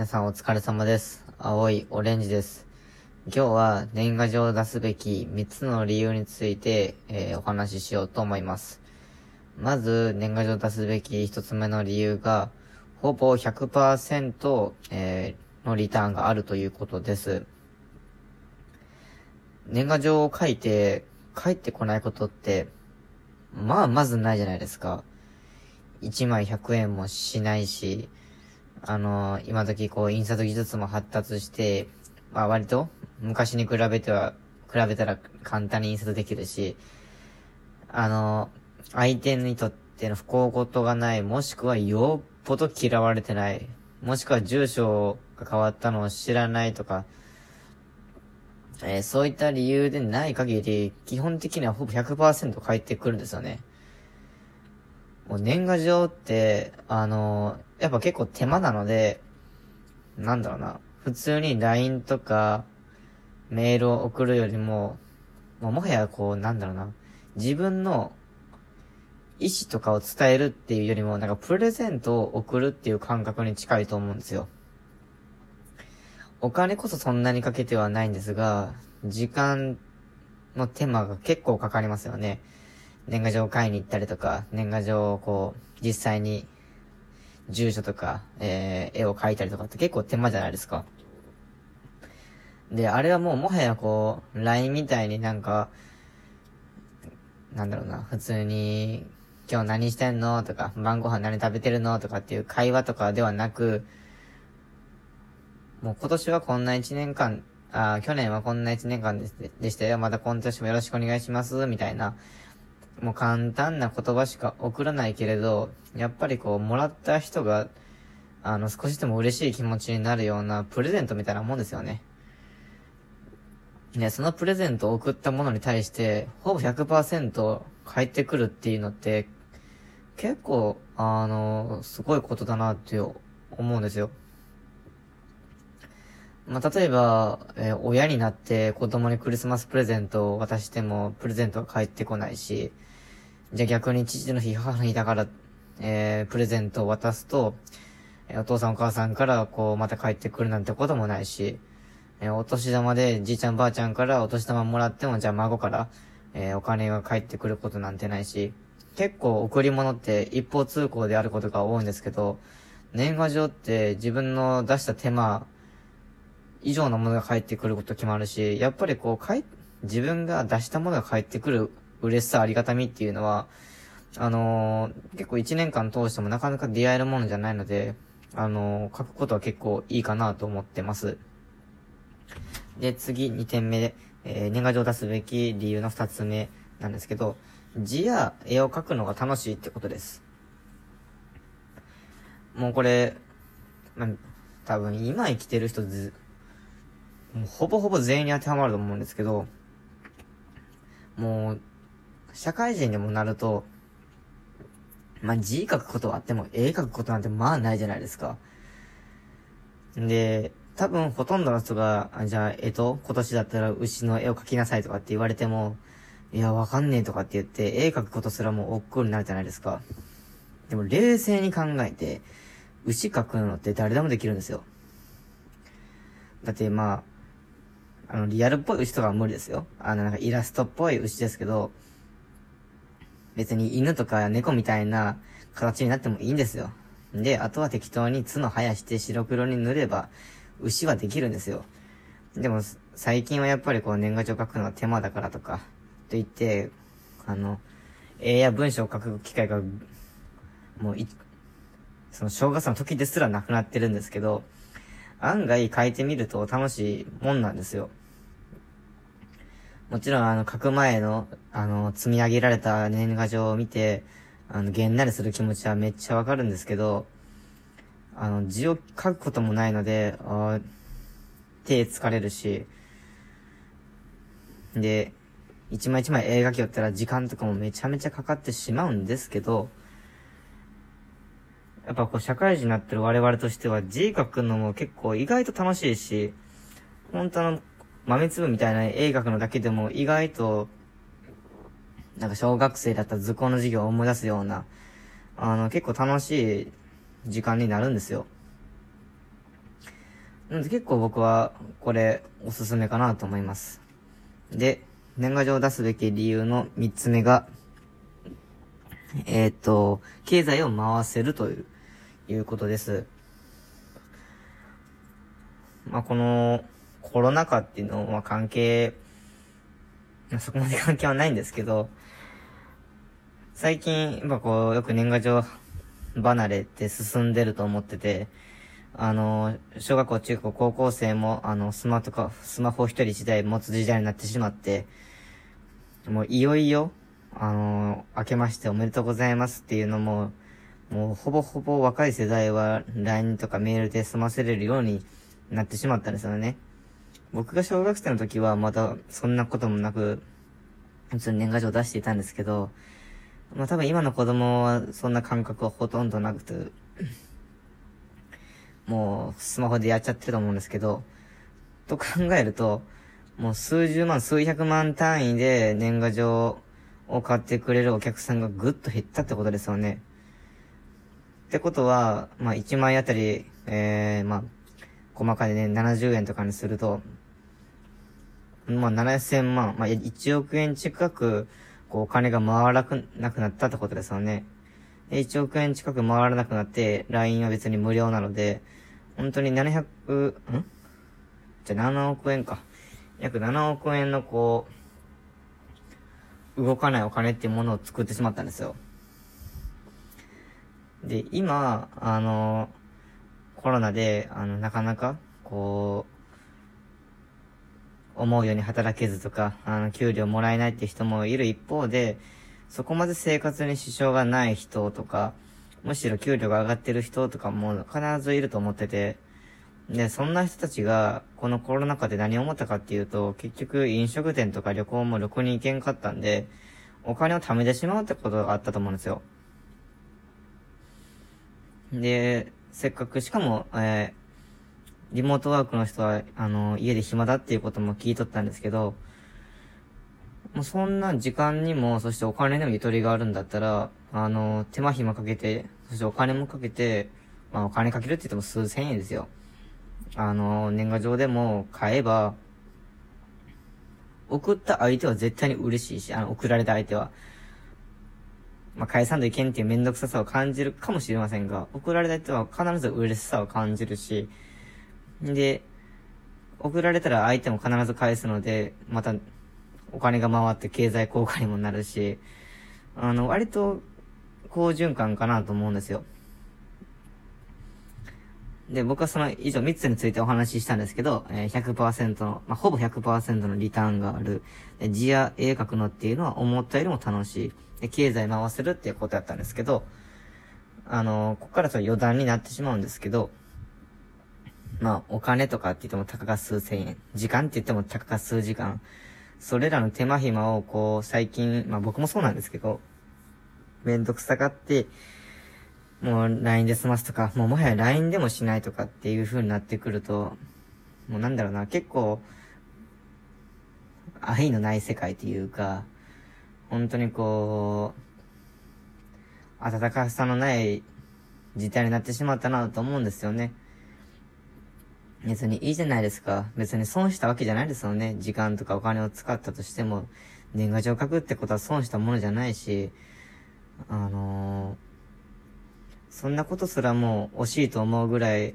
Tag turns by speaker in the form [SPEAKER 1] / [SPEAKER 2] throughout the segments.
[SPEAKER 1] 皆さんお疲れ様です。青いオレンジです。今日は年賀状を出すべき3つの理由について、えーお話ししようと思います。まず、年賀状を出すべき1つ目の理由が、ほぼ100%、えーのリターンがあるということです。年賀状を書いて、帰ってこないことって、まあ、まずないじゃないですか。1枚100円もしないし、あの今時こう、印刷技術も発達して、まあ割と、昔に比べては、比べたら簡単に印刷できるし、あの相手にとっての不幸事がない、もしくはよっぽど嫌われてない、もしくは住所が変わったのを知らないとか、えーそういった理由でない限り、基本的にはほぼ100%返ってくるんですよね。もう年賀状って、あのーやっぱ結構手間なので、なんだろうな、普通に LINE とか、メールを送るよりも、もはやこう、なんだろうな、自分の意思とかを伝えるっていうよりも、なんかプレゼントを送るっていう感覚に近いと思うんですよ。お金こそそんなにかけてはないんですが、時間の手間が結構かかりますよね。年賀状を買いに行ったりとか、年賀状をこう、実際に、住所とか、えー、絵を描いたりとかって結構手間じゃないですか。で、あれはもうもはやこう、LINE みたいになんか、なんだろうな、普通に、今日何してんの？とか、晩ご飯何食べてるの？とかっていう会話とかではなく、もう今年はこんな一年間、あー去年はこんな一年間ででしたよ。また今年もよろしくお願いします。みたいな。もう簡単な言葉しか送らないけれど、やっぱりこう、もらった人が、あの、少しでも嬉しい気持ちになるようなプレゼントみたいなもんですよね。ね、そのプレゼントを送ったものに対して、ほぼ100%返ってくるっていうのって、結構、あの、すごいことだなって思うんですよ。まあ、例えば、えー親になって子供にクリスマスプレゼントを渡しても、プレゼントが返ってこないし、じゃあ逆に父の日、母の日だから、えー、プレゼントを渡すと、えお父さんお母さんからこう、また帰ってくるなんてこともないし、えーお年玉でじいちゃんばあちゃんからお年玉もらっても、じゃあ孫から、えーお金が返ってくることなんてないし、結構贈り物って一方通行であることが多いんですけど、年賀状って自分の出した手間以上のものが返ってくること決まるし、やっぱりこう、かい、自分が出したものが返ってくる嬉しさ、ありがたみっていうのは、あのー結構一年間通してもなかなか出会えるものじゃないので、あのー書くことは結構いいかなと思ってます。で、次、2点目で、えー年賀状を出すべき理由の2つ目なんですけど、字や絵を描くのが楽しいってことです。もうこれ、まあ、多分今生きてる人ず、もうほぼほぼ全員に当てはまると思うんですけど、もう、社会人でもなると、まあ、字書くことはあっても、絵描くことなんてまあないじゃないですか。で、多分ほとんどの人が、あじゃあ、えと、今年だったら牛の絵を描きなさいとかって言われても、いや、わかんねえとかって言って、絵描くことすらもう億劫になるじゃないですか。でも、冷静に考えて、牛描くのって誰でもできるんですよ。だって、まあ、あの、リアルっぽい牛とかは無理ですよ。あの、なんかイラストっぽい牛ですけど、別に犬とか猫みたいな形になってもいいんですよ。で、あとは適当に角生やして白黒に塗れば、牛はできるんですよ。でも、最近はやっぱりこう年賀状書くのは手間だからとか、と言って、あの、絵や文章を書く機会が、もうい、その正月の時ですらなくなってるんですけど、案外書いてみると楽しいもんなんですよ。もちろん、あの、書く前の、あの、積み上げられた年賀状を見て、あの、げんなりする気持ちはめっちゃわかるんですけど、あの、字を書くこともないので、あ手疲れるし、で、一枚一枚絵描きよったら時間とかもめちゃめちゃかかってしまうんですけど、やっぱこう社会人になってる我々としては字書くのも結構意外と楽しいし、本当の豆粒みたいな絵描くのだけでも意外と、なんか小学生だった図工の授業を思い出すような、あの結構楽しい時間になるんですよ。なんで結構僕はこれおすすめかなと思います。で、年賀状を出すべき理由の3つ目が、えっ、と、経済を回せるという、いうことです。まあ、この、コロナ禍っていうのは関係、そこまで関係はないんですけど、最近、やっぱこう、よく年賀状離れって進んでると思ってて、あの、小学校、中学校、高校生も、あの、スマとか、スマホ一人一台持つ時代になってしまって、もういよいよ、あの、明けましておめでとうございますっていうのも、もうほぼほぼ若い世代は LINE とかメールで済ませれるようになってしまったんですよね。僕が小学生の時はまだそんなこともなく、普通に年賀状出していたんですけど、まあ多分今の子供はそんな感覚はほとんどなくて、もうスマホでやっちゃってると思うんですけど、と考えると、もう数十万、数百万単位で年賀状を買ってくれるお客さんがぐっと減ったってことですよね。ってことは、まあ1枚あたり、えー、まあ、細かいね、70円とかにすると、まあ7000万、まあ1億円近く、こうお金が回らなくなったってことですよね。で、1億円近く回らなくなって、LINE は別に無料なので、本当に700、ん？じゃ7億円か。約7億円のこう、動かないお金っていうものを作ってしまったんですよ。で、今、あの、コロナで、あの、なかなか、こう、思うように働けずとか、あの、給料もらえないって人もいる一方で、そこまで生活に支障がない人とか、むしろ給料が上がってる人とかも必ずいると思ってて、で、そんな人たちが、このコロナ禍で何を思ったかっていうと、結局飲食店とか旅行もろくに行けんかったんで、お金を貯めてしまうってことがあったと思うんですよ。で、せっかく、しかも、え、リモートワークの人は、あの、家で暇だっていうことも聞いとったんですけど、もうそんな時間にも、そしてお金にもゆとりがあるんだったら、あの、手間暇かけて、そしてお金もかけて、まあお金かけるって言っても数千円ですよ。あの、年賀状でも買えば、送った相手は絶対に嬉しいし、あの、送られた相手は。まあ、返さんといけんっていうめんどくささを感じるかもしれませんが、送られた人は必ず嬉しさを感じるし、で、送られたら相手も必ず返すので、また、お金が回って経済効果にもなるし、あの、割と、好循環かなと思うんですよ。で、僕はその以上3つについてお話ししたんですけど、え、100%の、まあ、ほぼ100%のリターンがある。字や絵描くのっていうのは思ったよりも楽しい。で、経済回せるっていうことやったんですけど、あの、ここからちょっと余談になってしまうんですけど、まあ、お金とかって言ってもたかが数千円。時間って言ってもたかが数時間。それらの手間暇をこう、最近、まあ僕もそうなんですけど、めんどくさがって、もう LINE で済ますとか、もうもはや LINE でもしないとかっていう風になってくると、もうなんだろうな、結構、愛のない世界というか、本当にこう、温かさのない事態になってしまったなと思うんですよね。別にいいじゃないですか。別に損したわけじゃないですよね。時間とかお金を使ったとしても、年賀状書くってことは損したものじゃないし、あのーそんなことすらもう惜しいと思うぐらい、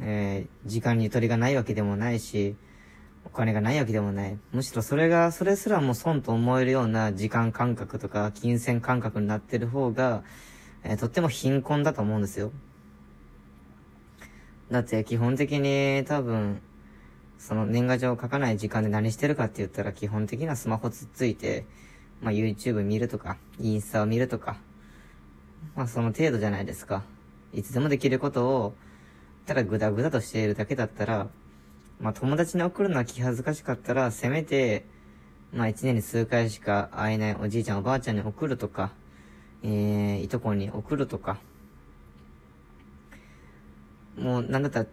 [SPEAKER 1] えー、時間にゆとりがないわけでもないし、お金がないわけでもない。むしろそれが、それすらも損と思えるような時間感覚とか金銭感覚になってる方が、えー、とっても貧困だと思うんですよ。だって基本的に多分、その年賀状を書かない時間で何してるかって言ったら基本的なスマホつっついて、まあ YouTube 見るとか、インスタを見るとか、まあその程度じゃないですか。いつでもできることを、ただグダグダとしているだけだったら、まあ友達に送るのは気恥ずかしかったら、せめて、まあ一年に数回しか会えないおじいちゃんおばあちゃんに送るとか、えー、いとこに送るとか、もうなんだったら、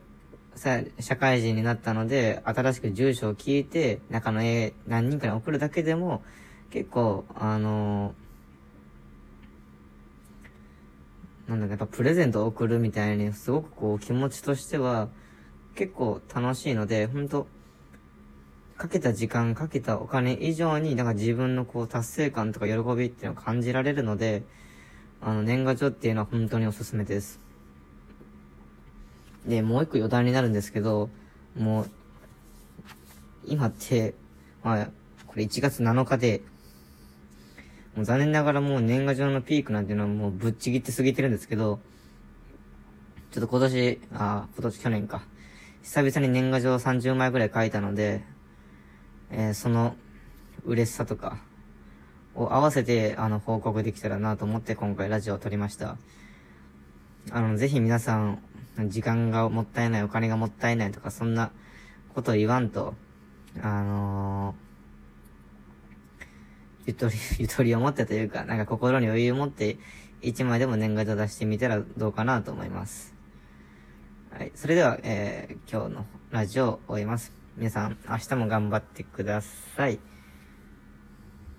[SPEAKER 1] さ、社会人になったので、新しく住所を聞いて、中の絵何人かに送るだけでも、結構、あのーなんだやっぱプレゼントを送るみたいに、すごくこう気持ちとしては、結構楽しいので、ほんと、かけた時間、かけたお金以上に、なんか自分のこう達成感とか喜びっていうのを感じられるので、あの、年賀状っていうのは本当におすすめです。で、もう一個余談になるんですけど、もう、今って、まあ、これ1月7日で、もう残念ながらもう年賀状のピークなんていうのはもうぶっちぎって過ぎてるんですけど、ちょっと今年、あ、今年去年か。久々に年賀状30枚ぐらい書いたので、えー、その嬉しさとかを合わせて、あの、報告できたらなと思って今回ラジオを撮りました。あの、ぜひ皆さん、時間がもったいない、お金がもったいないとか、そんなこと言わんと、あのー、ゆとり、ゆとりを持ってというか、なんか心に余裕を持って、一枚でも年賀状出してみたらどうかなと思います。はい。それでは、えー、今日のラジオを終えます。皆さん、明日も頑張ってください。